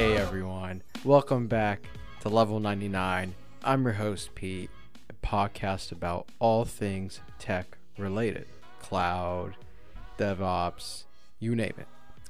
Hey everyone, welcome back to Level 99. I'm your host, Pete, a podcast about all things tech related cloud, DevOps, you name it.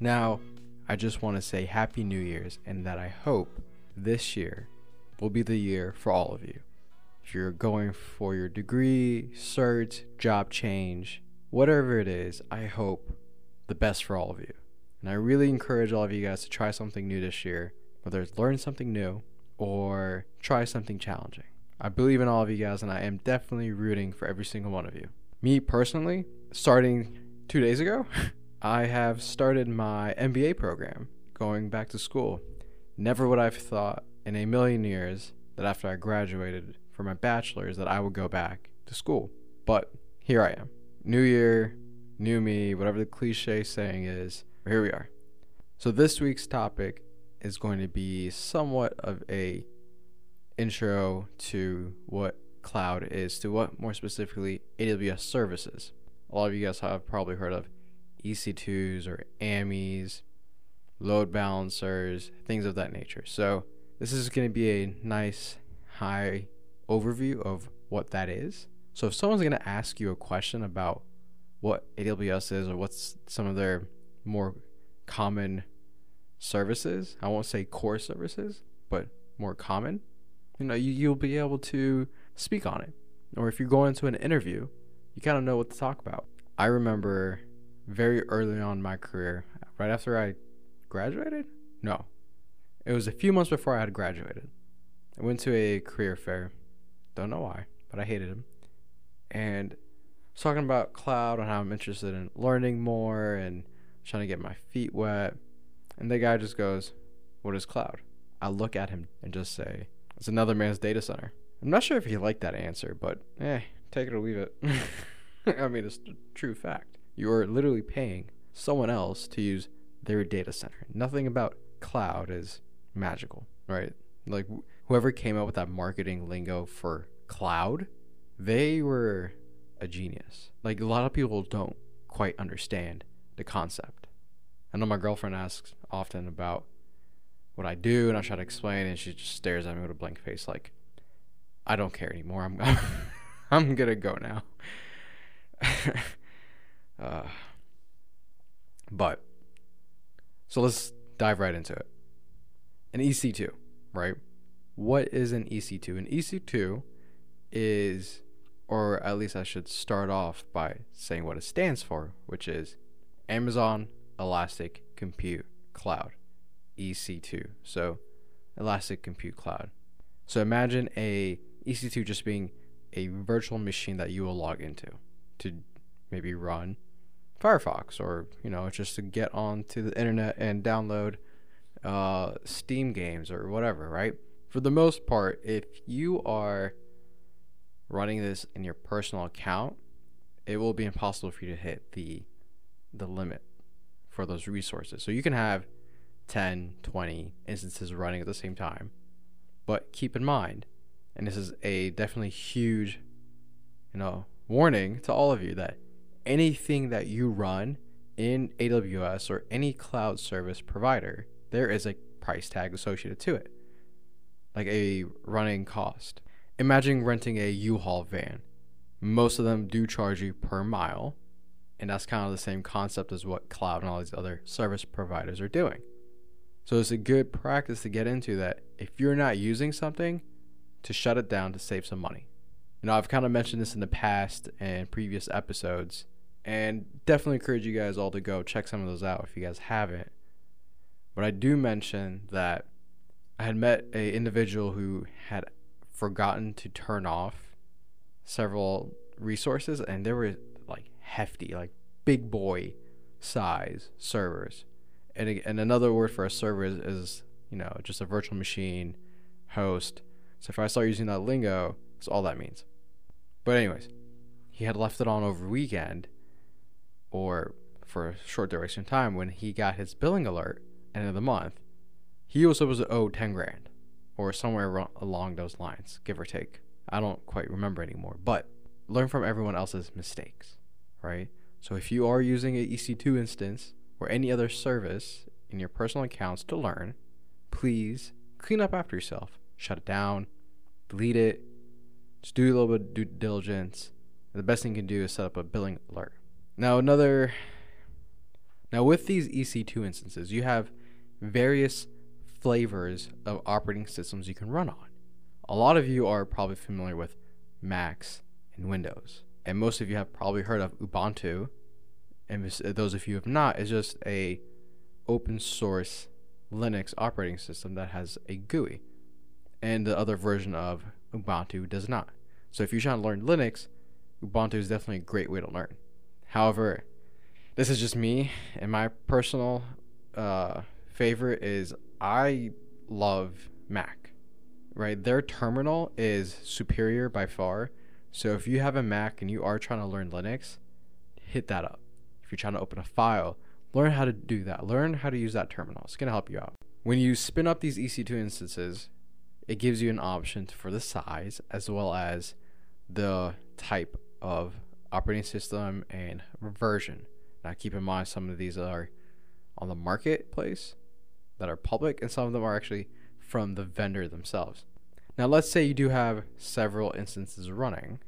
Now, I just want to say Happy New Year's and that I hope this year will be the year for all of you. If you're going for your degree, cert, job change, whatever it is, I hope the best for all of you. And I really encourage all of you guys to try something new this year, whether it's learn something new or try something challenging. I believe in all of you guys, and I am definitely rooting for every single one of you. Me personally, starting two days ago, I have started my MBA program going back to school. Never would I have thought in a million years that after I graduated from my bachelor's that I would go back to school. But here I am. New year, new me, whatever the cliche saying is, here we are. So this week's topic is going to be somewhat of a intro to what cloud is, to what more specifically AWS services. A lot of you guys have probably heard of EC2s or AMIs, load balancers, things of that nature. So this is going to be a nice high overview of what that is. So if someone's going to ask you a question about what AWS is or what's some of their more common services, I won't say core services, but more common, you know, you, you'll be able to speak on it. Or if you go into an interview, you kind of know what to talk about. I remember very early on in my career, right after I graduated? No. It was a few months before I had graduated. I went to a career fair. Don't know why, but I hated him. And was talking about cloud and how I'm interested in learning more and trying to get my feet wet. And the guy just goes, What is cloud? I look at him and just say, It's another man's data center. I'm not sure if he liked that answer, but eh, take it or leave it. I mean, it's a true fact. You are literally paying someone else to use their data center. Nothing about cloud is magical, right? Like whoever came up with that marketing lingo for cloud, they were a genius. Like a lot of people don't quite understand the concept. I know my girlfriend asks often about what I do, and I try to explain, and she just stares at me with a blank face, like, "I don't care anymore. I'm, I'm gonna go now." uh, but so let's dive right into it. An EC2, right? What is an EC2? An EC2 is, or at least I should start off by saying what it stands for, which is Amazon Elastic Compute Cloud, EC2. So, Elastic Compute Cloud. So imagine a EC2 just being a virtual machine that you will log into to maybe run Firefox or you know just to get onto the internet and download uh, Steam games or whatever, right? For the most part, if you are running this in your personal account, it will be impossible for you to hit the the limit for those resources. So you can have 10, 20 instances running at the same time. But keep in mind, and this is a definitely huge, you know, warning to all of you that anything that you run in AWS or any cloud service provider, there is a price tag associated to it, like a running cost. Imagine renting a U-Haul van. Most of them do charge you per mile, and that's kind of the same concept as what cloud and all these other service providers are doing. So it's a good practice to get into that if you're not using something, to shut it down to save some money. You know, I've kind of mentioned this in the past and previous episodes, and definitely encourage you guys all to go check some of those out if you guys haven't. But I do mention that I had met a individual who had forgotten to turn off several resources, and they were hefty, like big boy size servers. And and another word for a server is, is you know just a virtual machine host. So if I start using that lingo, that's all that means. But anyways, he had left it on over weekend or for a short duration of time when he got his billing alert end of the month. He was supposed to owe 10 grand or somewhere along those lines, give or take. I don't quite remember anymore, but learn from everyone else's mistakes, right? So if you are using a EC2 instance or any other service in your personal accounts to learn, please clean up after yourself. Shut it down, delete it, just do a little bit of due diligence. The best thing you can do is set up a billing alert. Now, another. Now, with these EC2 instances, you have various flavors of operating systems you can run on. A lot of you are probably familiar with Macs and Windows, and most of you have probably heard of Ubuntu. And those of you who have not, is just a open source Linux operating system that has a GUI, and the other version of Ubuntu does not. So if you're trying to learn Linux, Ubuntu is definitely a great way to learn. However, this is just me, and my personal uh, favorite is I love Mac. Right, their terminal is superior by far. So if you have a Mac and you are trying to learn Linux, hit that up. If you're trying to open a file, learn how to do that. Learn how to use that terminal. It's gonna help you out. When you spin up these EC2 instances, it gives you an option for the size as well as the type of operating system and version. Now, keep in mind, some of these are on the marketplace that are public, and some of them are actually from the vendor themselves. Now, let's say you do have several instances running,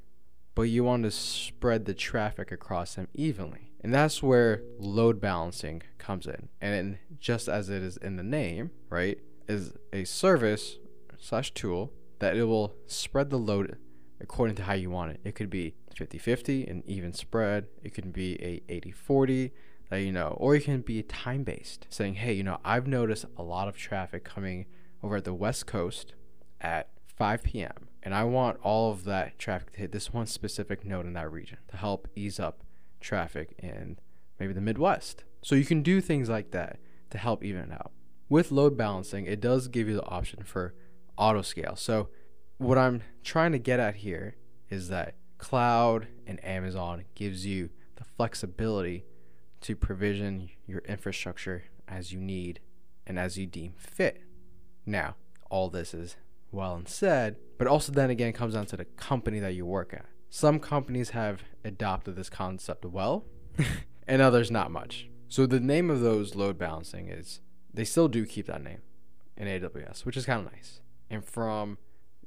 but you want to spread the traffic across them evenly. And that's where load balancing comes in. And just as it is in the name, right, is a service slash tool that it will spread the load according to how you want it. It could be 50 50, an even spread. It could be a 80 40 that you know, or it can be time based, saying, hey, you know, I've noticed a lot of traffic coming over at the West Coast at 5 p.m. And I want all of that traffic to hit this one specific node in that region to help ease up traffic in maybe the Midwest. So you can do things like that to help even it out. With load balancing, it does give you the option for auto scale. So what I'm trying to get at here is that cloud and Amazon gives you the flexibility to provision your infrastructure as you need and as you deem fit. Now, all this is well and said, but also then again comes down to the company that you work at. Some companies have adopted this concept well, and others not much. So the name of those load balancing is they still do keep that name in AWS, which is kind of nice. And from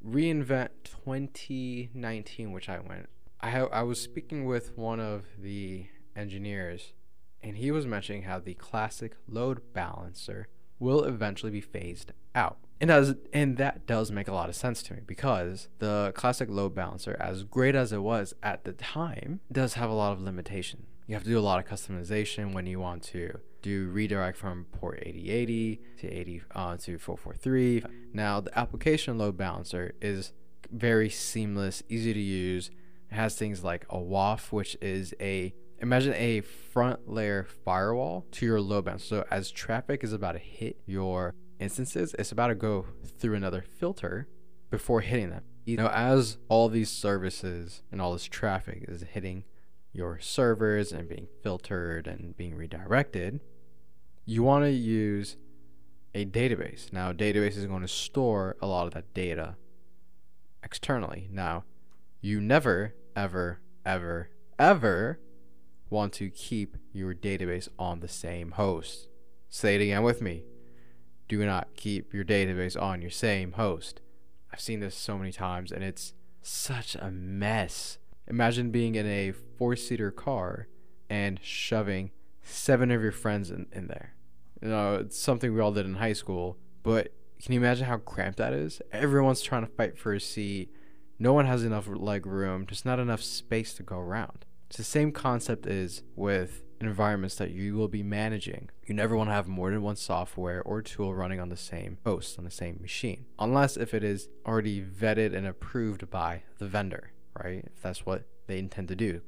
reInvent 2019, which I went, I ha- I was speaking with one of the engineers, and he was mentioning how the classic load balancer will eventually be phased out. And does and that does make a lot of sense to me because the classic load balancer, as great as it was at the time, does have a lot of limitation. You have to do a lot of customization when you want to do redirect from port 8080 to 80 uh, to 443. Now the application load balancer is very seamless, easy to use. It has things like a WAF, which is a imagine a front layer firewall to your load balancer. So as traffic is about to hit your instances, it's about to go through another filter before hitting them. You know, as all these services and all this traffic is hitting your servers and being filtered and being redirected, you want to use a database. Now, a database is going to store a lot of that data externally. Now, you never, ever, ever, ever want to keep your database on the same host. Say it again with me. Do not keep your database on your same host. I've seen this so many times and it's such a mess. Imagine being in a four seater car and shoving seven of your friends in, in there. You know, it's something we all did in high school, but can you imagine how cramped that is? Everyone's trying to fight for a seat. No one has enough leg room, just not enough space to go around. It's the same concept is with environments that you will be managing. You never want to have more than one software or tool running on the same host, on the same machine, unless if it is already vetted and approved by the vendor, right? If that's what they intend to do.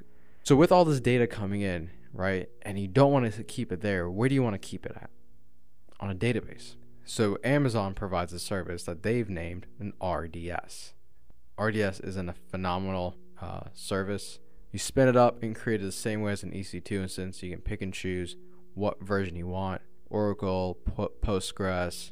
So with all this data coming in, right, and you don't want to keep it there, where do you want to keep it at? on a database. So Amazon provides a service that they've named an RDS. RDS is a phenomenal uh, service. You spin it up and create it the same way as an EC2 instance. You can pick and choose what version you want Oracle, Postgres,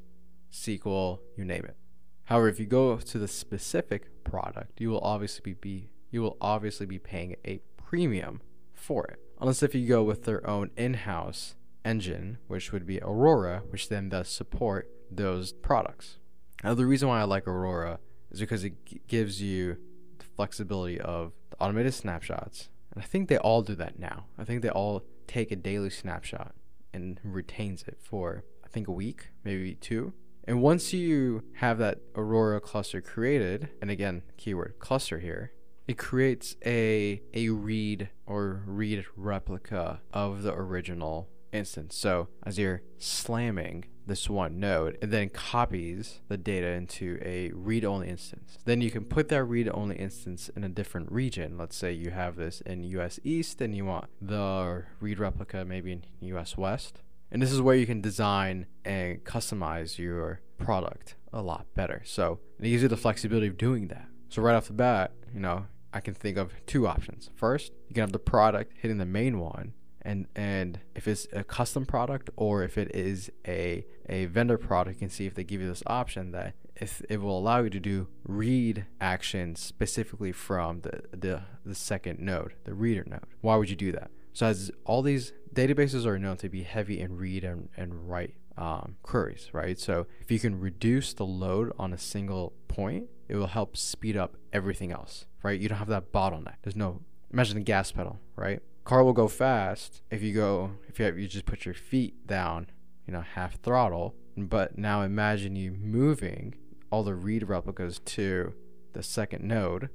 SQL, you name it. However, if you go to the specific product, you will obviously be you will obviously be paying a premium for it. Unless if you go with their own in-house engine, which would be Aurora, which then does support those products. Now, the reason why I like Aurora is because it gives you the flexibility of automated snapshots. And I think they all do that now. I think they all take a daily snapshot and retains it for, I think, a week, maybe two. And once you have that Aurora cluster created, and again, keyword cluster here, it creates a a read or read replica of the original instance. So as you're slamming this one node, it then copies the data into a read-only instance. Then you can put that read-only instance in a different region. Let's say you have this in US East and you want the read replica maybe in US West. And this is where you can design and customize your product a lot better. So it gives you the flexibility of doing that. So right off the bat, you know, I can think of two options. First, you can have the product hitting the main one, and and if it's a custom product or if it is a a vendor product, can see if they give you this option that if it will allow you to do read actions specifically from the the, the second node, the reader node. Why would you do that? So as all these databases are known to be heavy in read and, and write um, queries, right? So if you can reduce the load on a single point, it will help speed up everything else, right? You don't have that bottleneck. There's no imagine the gas pedal, right? Car will go fast if you go if you have, you just put your feet down, you know, half throttle. But now imagine you moving all the read replicas to the second node.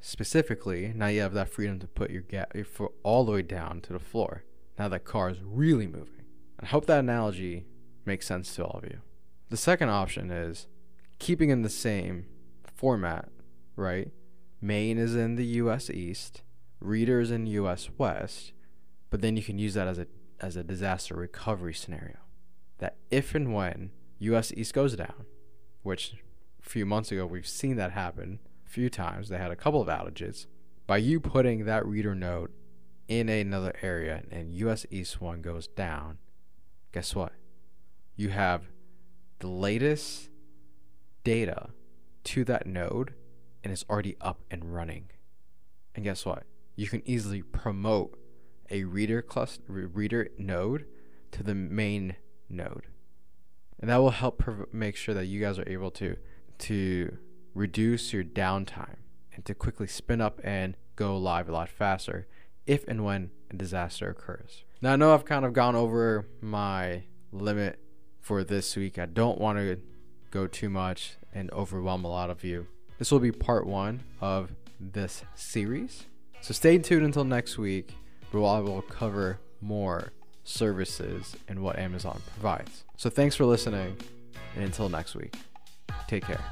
Specifically, now you have that freedom to put your, ga- your foot all the way down to the floor. Now that car is really moving. I hope that analogy makes sense to all of you. The second option is keeping in the same format, right? Main is in the US East, reader is in US West, but then you can use that as a as a disaster recovery scenario. That if and when US East goes down, which a few months ago we've seen that happen a few times, they had a couple of outages, by you putting that reader node in another area and US East 1 goes down, guess what? You have the latest data to that node and it's already up and running. And guess what? You can easily promote a reader cluster reader node to the main node. And that will help prov- make sure that you guys are able to to reduce your downtime and to quickly spin up and go live a lot faster if and when a disaster occurs. Now I know I've kind of gone over my limit for this week. I don't want to go too much and overwhelm a lot of you. This will be part one of this series. So stay tuned until next week, where I will cover more services and what Amazon provides. So thanks for listening, and until next week, take care.